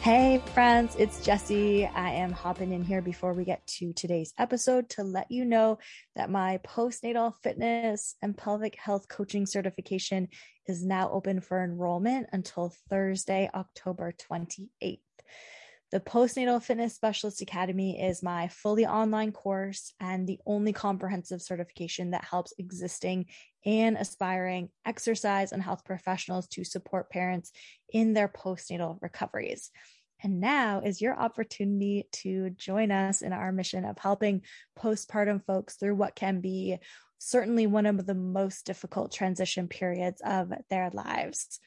Hey, friends, it's Jessie. I am hopping in here before we get to today's episode to let you know that my postnatal fitness and pelvic health coaching certification is now open for enrollment until Thursday, October 28th. The Postnatal Fitness Specialist Academy is my fully online course and the only comprehensive certification that helps existing and aspiring exercise and health professionals to support parents in their postnatal recoveries. And now is your opportunity to join us in our mission of helping postpartum folks through what can be certainly one of the most difficult transition periods of their lives.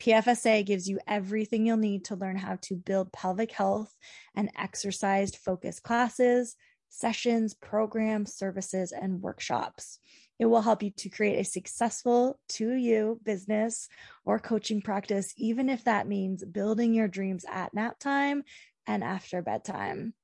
PFSA gives you everything you'll need to learn how to build pelvic health and exercise focused classes, sessions, programs, services, and workshops. It will help you to create a successful to you business or coaching practice, even if that means building your dreams at nap time and after bedtime.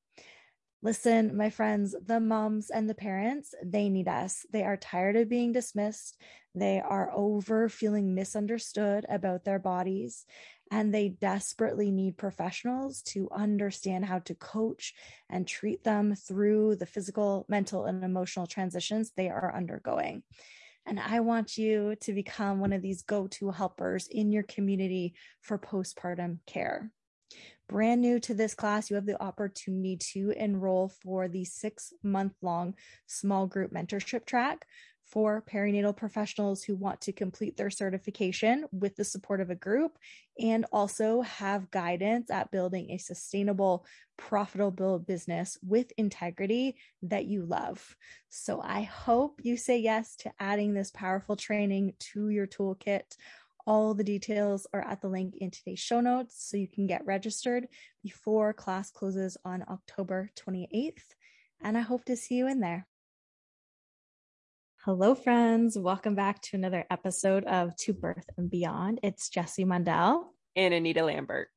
Listen, my friends, the moms and the parents, they need us. They are tired of being dismissed. They are over feeling misunderstood about their bodies. And they desperately need professionals to understand how to coach and treat them through the physical, mental, and emotional transitions they are undergoing. And I want you to become one of these go to helpers in your community for postpartum care brand new to this class, you have the opportunity to enroll for the six month long small group mentorship track for perinatal professionals who want to complete their certification with the support of a group and also have guidance at building a sustainable, profitable business with integrity that you love. So I hope you say yes to adding this powerful training to your toolkit all the details are at the link in today's show notes, so you can get registered before class closes on October 28th. And I hope to see you in there. Hello, friends. Welcome back to another episode of To Birth and Beyond. It's Jessie Mundell and Anita Lambert.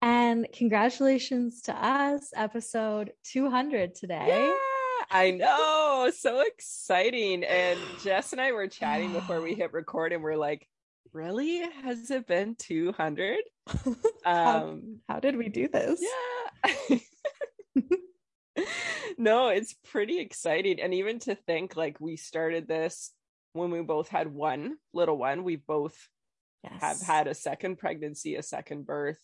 And congratulations to us, episode 200 today. Yeah, I know. So exciting. And Jess and I were chatting before we hit record, and we're like, really has it been 200 um how, how did we do this yeah no it's pretty exciting and even to think like we started this when we both had one little one we both yes. have had a second pregnancy a second birth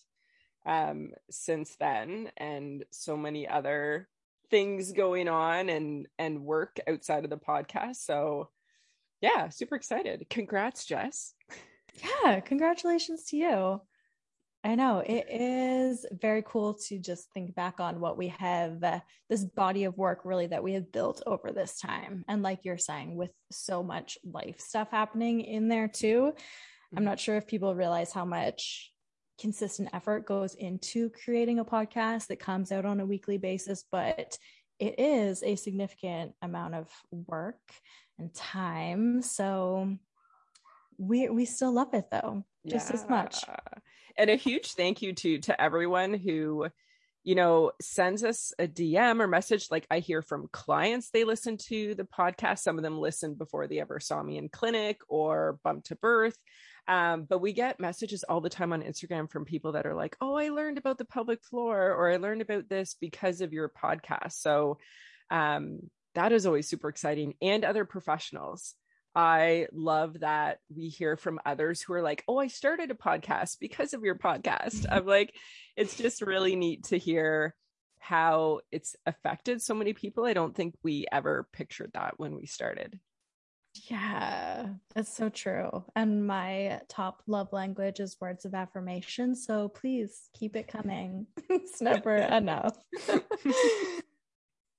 um since then and so many other things going on and and work outside of the podcast so yeah super excited congrats jess yeah, congratulations to you. I know it is very cool to just think back on what we have, uh, this body of work really that we have built over this time. And like you're saying, with so much life stuff happening in there too, I'm mm-hmm. not sure if people realize how much consistent effort goes into creating a podcast that comes out on a weekly basis, but it is a significant amount of work and time. So we we still love it though just yeah. as much and a huge thank you to to everyone who you know sends us a dm or message. Like i hear from clients they listen to the podcast. Some of them listen before they ever saw me in clinic or bump to birth. Um, but we get messages all the time on instagram from people that are like oh i learned about the pelvic floor or i learned about this because of your podcast. So um, that is always super exciting. And other professionals I love that we hear from others who are like, Oh, I started a podcast because of your podcast. I'm like, it's just really neat to hear how it's affected so many people. I don't think we ever pictured that when we started. Yeah, that's so true. And my top love language is words of affirmation. So please keep it coming. it's never enough.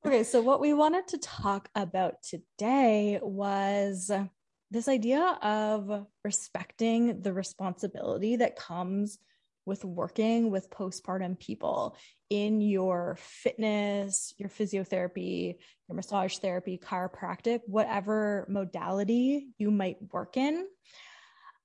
Okay, so what we wanted to talk about today was this idea of respecting the responsibility that comes with working with postpartum people in your fitness, your physiotherapy, your massage therapy, chiropractic, whatever modality you might work in.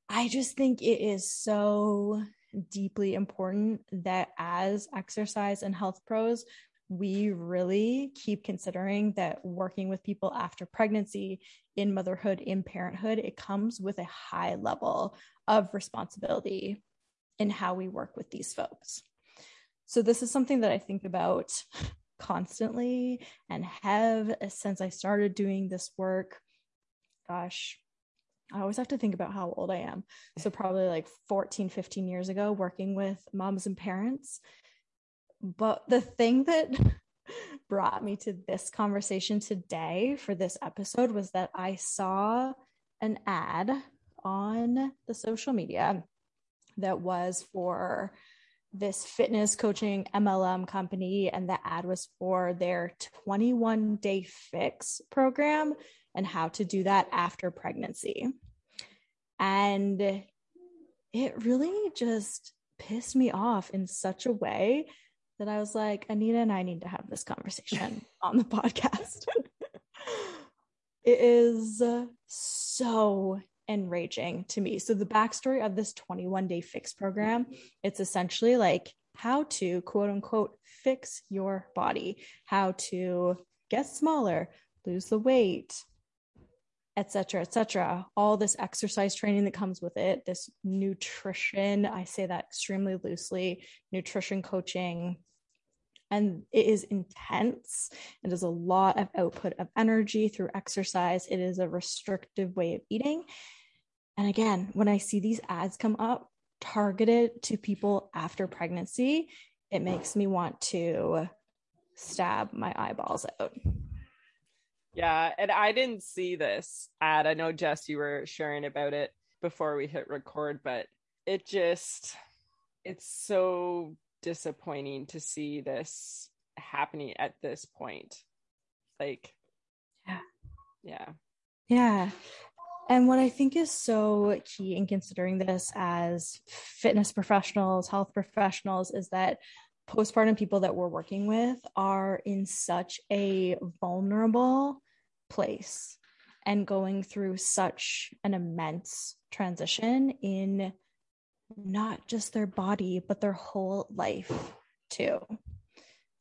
I just think it is so deeply important that as exercise and health pros, we really keep considering that working with people after pregnancy, in motherhood, in parenthood, it comes with a high level of responsibility in how we work with these folks. So, this is something that I think about constantly and have since I started doing this work. Gosh, I always have to think about how old I am. So, probably like 14, 15 years ago, working with moms and parents. But the thing that brought me to this conversation today for this episode was that I saw an ad on the social media that was for this fitness coaching MLM company, and the ad was for their 21 day fix program and how to do that after pregnancy. And it really just pissed me off in such a way that I was like, Anita and I need to have this conversation on the podcast. it is so enraging to me. So the backstory of this 21 day fix program, it's essentially like how to quote unquote fix your body, how to get smaller, lose the weight, etc etc all this exercise training that comes with it this nutrition i say that extremely loosely nutrition coaching and it is intense. It is a lot of output of energy through exercise. It is a restrictive way of eating. And again, when I see these ads come up targeted to people after pregnancy, it makes me want to stab my eyeballs out. Yeah. And I didn't see this ad. I know, Jess, you were sharing about it before we hit record, but it just, it's so disappointing to see this happening at this point. Like, yeah. Yeah. Yeah. And what I think is so key in considering this as fitness professionals, health professionals, is that postpartum people that we're working with are in such a vulnerable place and going through such an immense transition in not just their body, but their whole life too.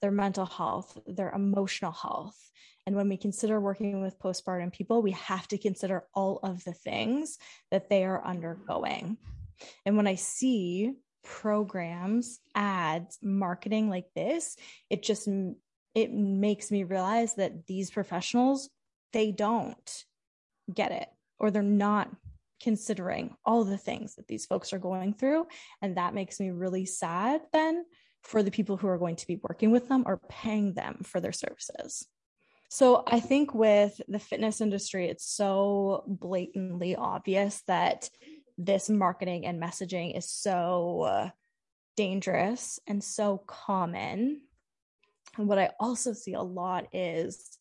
Their mental health, their emotional health, and when we consider working with postpartum people, we have to consider all of the things that they are undergoing. And when I see programs, ads, marketing like this, it just it makes me realize that these professionals they don't get it or they're not considering all the things that these folks are going through and that makes me really sad then for the people who are going to be working with them or paying them for their services. So I think with the fitness industry, it's so blatantly obvious that this marketing and messaging is so uh, dangerous and so common. And what I also see a lot is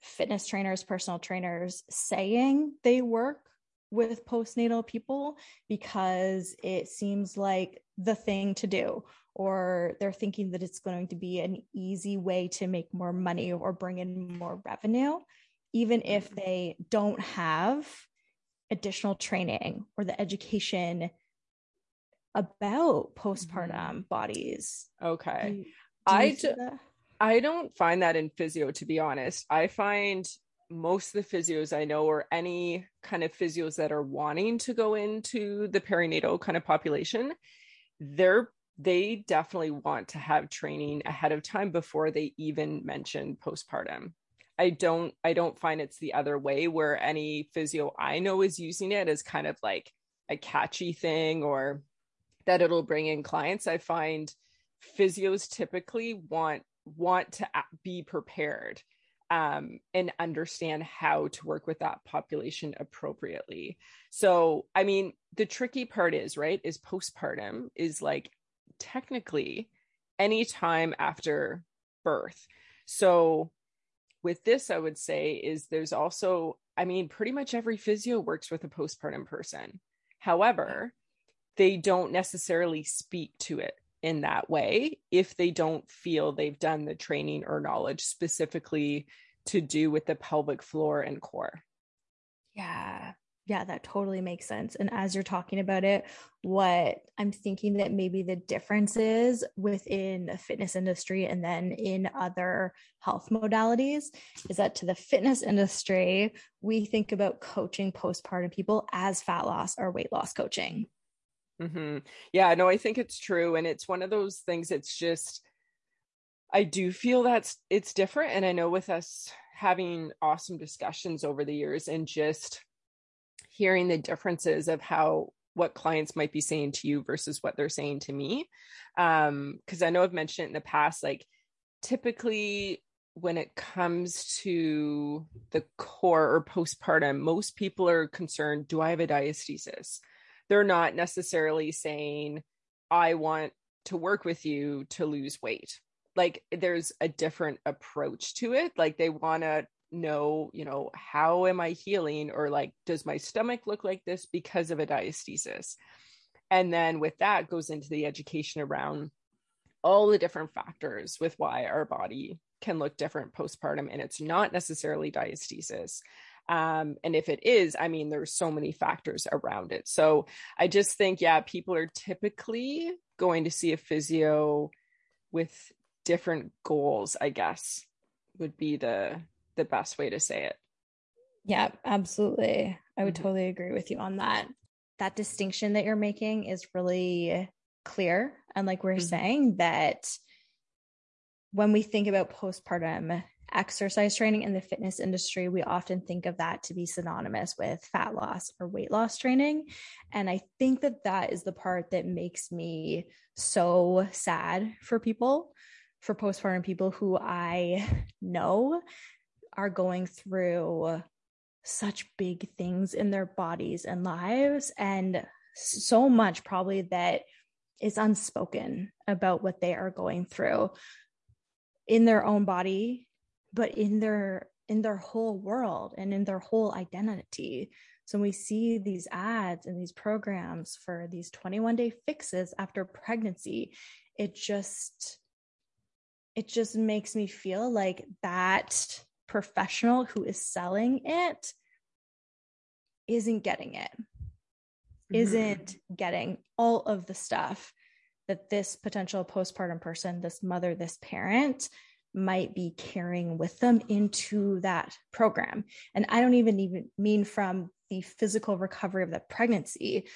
fitness trainers, personal trainers saying they work with postnatal people because it seems like the thing to do or they're thinking that it's going to be an easy way to make more money or bring in more revenue, even if mm-hmm. they don't have additional training or the education about postpartum mm-hmm. bodies. Okay. Do, do I d- I don't find that in physio to be honest. I find most of the physios I know or any kind of physios that are wanting to go into the perinatal kind of population, they're they definitely want to have training ahead of time before they even mention postpartum. I don't I don't find it's the other way where any physio I know is using it as kind of like a catchy thing or that it'll bring in clients. I find physios typically want want to be prepared um, and understand how to work with that population appropriately. So, I mean, the tricky part is, right, is postpartum is like technically any time after birth. So, with this, I would say is there's also, I mean, pretty much every physio works with a postpartum person. However, they don't necessarily speak to it in that way if they don't feel they've done the training or knowledge specifically to do with the pelvic floor and core. Yeah. Yeah, that totally makes sense. And as you're talking about it, what I'm thinking that maybe the difference is within the fitness industry and then in other health modalities is that to the fitness industry, we think about coaching postpartum people as fat loss or weight loss coaching. Mm-hmm. Yeah, no, I think it's true. And it's one of those things, it's just, I do feel that's it's different. And I know with us having awesome discussions over the years and just hearing the differences of how what clients might be saying to you versus what they're saying to me. Um, because I know I've mentioned it in the past, like typically when it comes to the core or postpartum, most people are concerned, do I have a diastasis? They're not necessarily saying i want to work with you to lose weight. Like there's a different approach to it. Like they want to know you know how am i healing? Or like does my stomach look like this because of a diastasis? And then with that goes into the education around all the different factors with why our body can look different postpartum and it's not necessarily diastasis um, and if it is, I mean, there's so many factors around it. So I just think, yeah, people are typically going to see a physio with different goals, I guess, would be the the best way to say it. Yeah, absolutely. I would mm-hmm. totally agree with you on that. That distinction that you're making is really clear. And like we're mm-hmm. saying, that when we think about postpartum exercise training in the fitness industry, we often think of that to be synonymous with fat loss or weight loss training. And I think that that is the part that makes me so sad for people, for postpartum people who I know are going through such big things in their bodies and lives, and so much probably that is unspoken about what they are going through in their own body but in their in their whole world and in their whole identity so we see these ads and these programs for these 21 day fixes after pregnancy it just it just makes me feel like that professional who is selling it isn't getting it mm-hmm. not getting all of the stuff that this potential postpartum person this mother this parent might be carrying with them into that program. And I don't even even mean from the physical recovery of the pregnancy,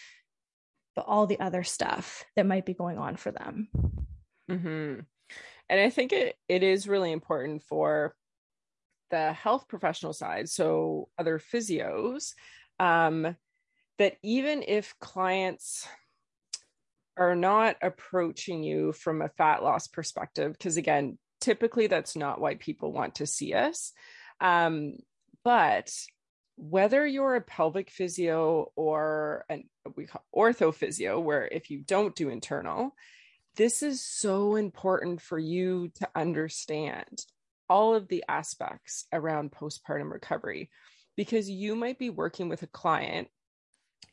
but all the other stuff that might be going on for them. Mm-hmm. And I think it it is really important for the health professional side, so other physios, um, that even if clients are not approaching you from a fat loss perspective, because again, typically that's not why people want to see us. Um, but whether you're a pelvic physio or an we call ortho physio, where if you don't do internal, this is so important for you to understand all of the aspects around postpartum recovery because you might be working with a client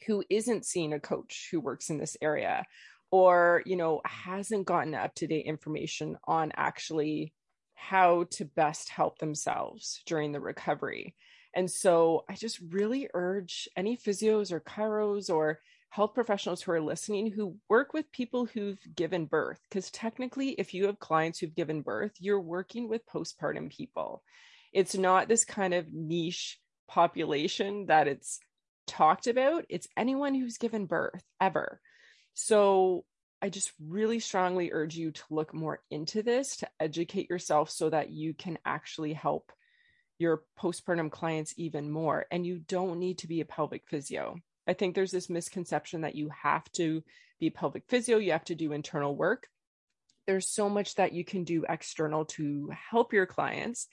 who isn't seeing a coach who works in this area or you know hasn't gotten up to date information on actually how to best help themselves during the recovery. And so i just really urge any physios or chiros or health professionals who are listening who work with people who've given birth because technically if you have clients who've given birth you're working with postpartum people. It's not this kind of niche population that it's talked about. It's anyone who's given birth ever so I just really strongly urge you to look more into this, to educate yourself so that you can actually help your postpartum clients even more. And you don't need to be a pelvic physio. I think there's this misconception that you have to be pelvic physio, you have to do internal work. there's so much that you can do external to help your clients.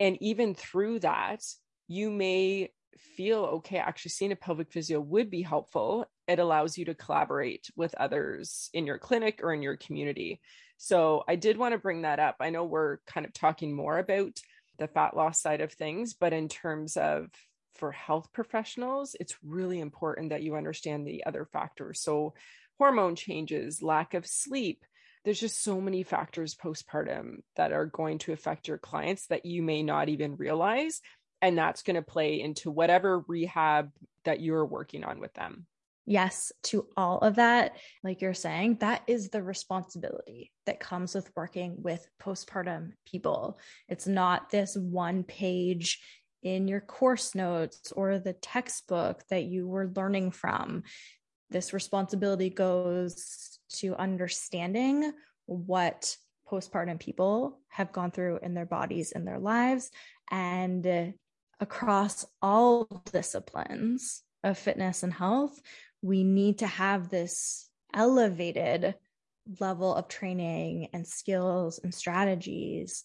And even through that, you may feel okay, actually seeing a pelvic physio would be helpful. It allows you to collaborate with others in your clinic or in your community. So I did want to bring that up. I know we're kind of talking more about the fat loss side of things, but in terms of for health professionals, it's really important that you understand the other factors. So hormone changes, lack of sleep, there's just so many factors postpartum that are going to affect your clients that you may not even realize. And that's going to play into whatever rehab that you're working on with them. Yes, to all of that, like you're saying, that is the responsibility that comes with working with postpartum people. It's not this one page in your course notes or the textbook that you were learning from. This responsibility goes to understanding what postpartum people have gone through in their bodies in their lives and across all disciplines of fitness and health we need to have this elevated level of training and skills and strategies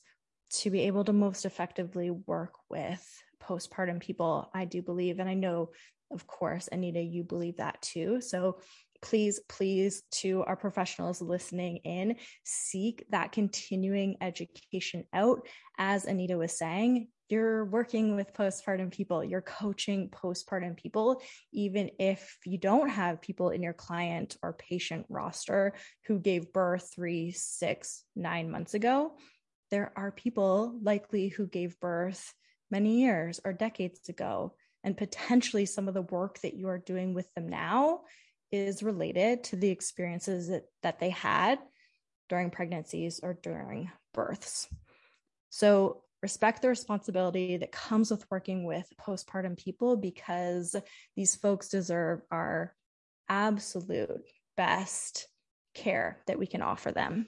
to be able to most effectively work with postpartum people i do believe and i know of course anita you believe that too so please, please, to our professionals listening in, seek that continuing education out. As Anita was saying, you're working with postpartum people, you're coaching postpartum people, even if you don't have people in your client or patient roster who gave birth three, six, nine months ago. There are people likely who gave birth many years or decades ago. And potentially some of the work that you are doing with them now is related to the experiences that, that they had during pregnancies or during births. So, respect the responsibility that comes with working with postpartum people because these folks deserve our absolute best care that we can offer them.